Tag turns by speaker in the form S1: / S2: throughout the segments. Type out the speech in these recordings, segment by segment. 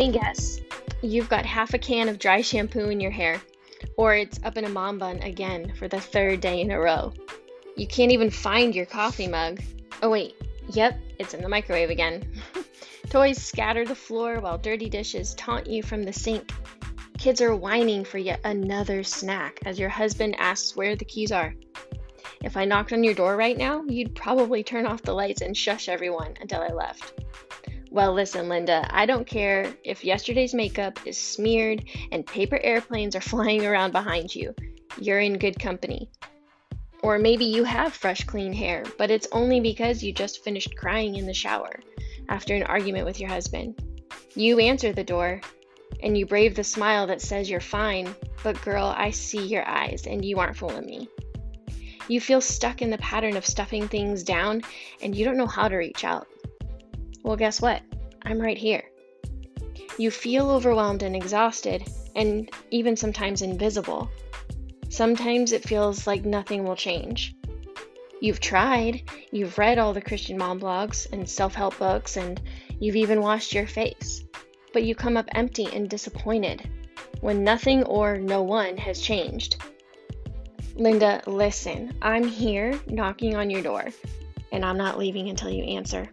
S1: me guess. You've got half a can of dry shampoo in your hair, or it's up in a mom bun again for the third day in a row. You can't even find your coffee mug. Oh, wait, yep, it's in the microwave again. Toys scatter the floor while dirty dishes taunt you from the sink. Kids are whining for yet another snack as your husband asks where the keys are. If I knocked on your door right now, you'd probably turn off the lights and shush everyone until I left. Well, listen, Linda, I don't care if yesterday's makeup is smeared and paper airplanes are flying around behind you. You're in good company. Or maybe you have fresh, clean hair, but it's only because you just finished crying in the shower after an argument with your husband. You answer the door and you brave the smile that says you're fine, but girl, I see your eyes and you aren't fooling me. You feel stuck in the pattern of stuffing things down and you don't know how to reach out. Well, guess what? I'm right here. You feel overwhelmed and exhausted, and even sometimes invisible. Sometimes it feels like nothing will change. You've tried, you've read all the Christian mom blogs and self help books, and you've even washed your face, but you come up empty and disappointed when nothing or no one has changed. Linda, listen, I'm here knocking on your door, and I'm not leaving until you answer.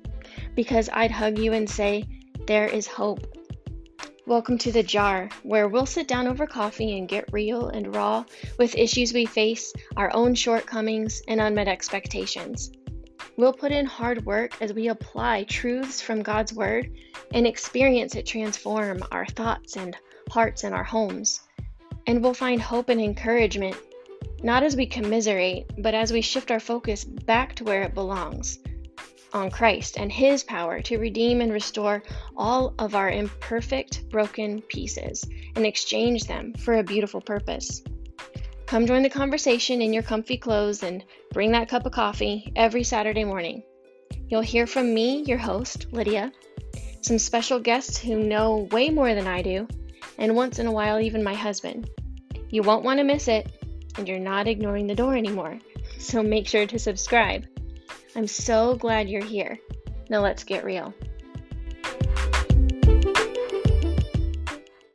S1: Because I'd hug you and say, There is hope. Welcome to the jar, where we'll sit down over coffee and get real and raw with issues we face, our own shortcomings, and unmet expectations. We'll put in hard work as we apply truths from God's Word and experience it transform our thoughts and hearts and our homes. And we'll find hope and encouragement not as we commiserate, but as we shift our focus back to where it belongs on Christ and His power to redeem and restore all of our imperfect, broken pieces and exchange them for a beautiful purpose. Come join the conversation in your comfy clothes and bring that cup of coffee every Saturday morning. You'll hear from me, your host, Lydia, some special guests who know way more than I do, and once in a while, even my husband. You won't want to miss it and you're not ignoring the door anymore. So make sure to subscribe. I'm so glad you're here. Now let's get real.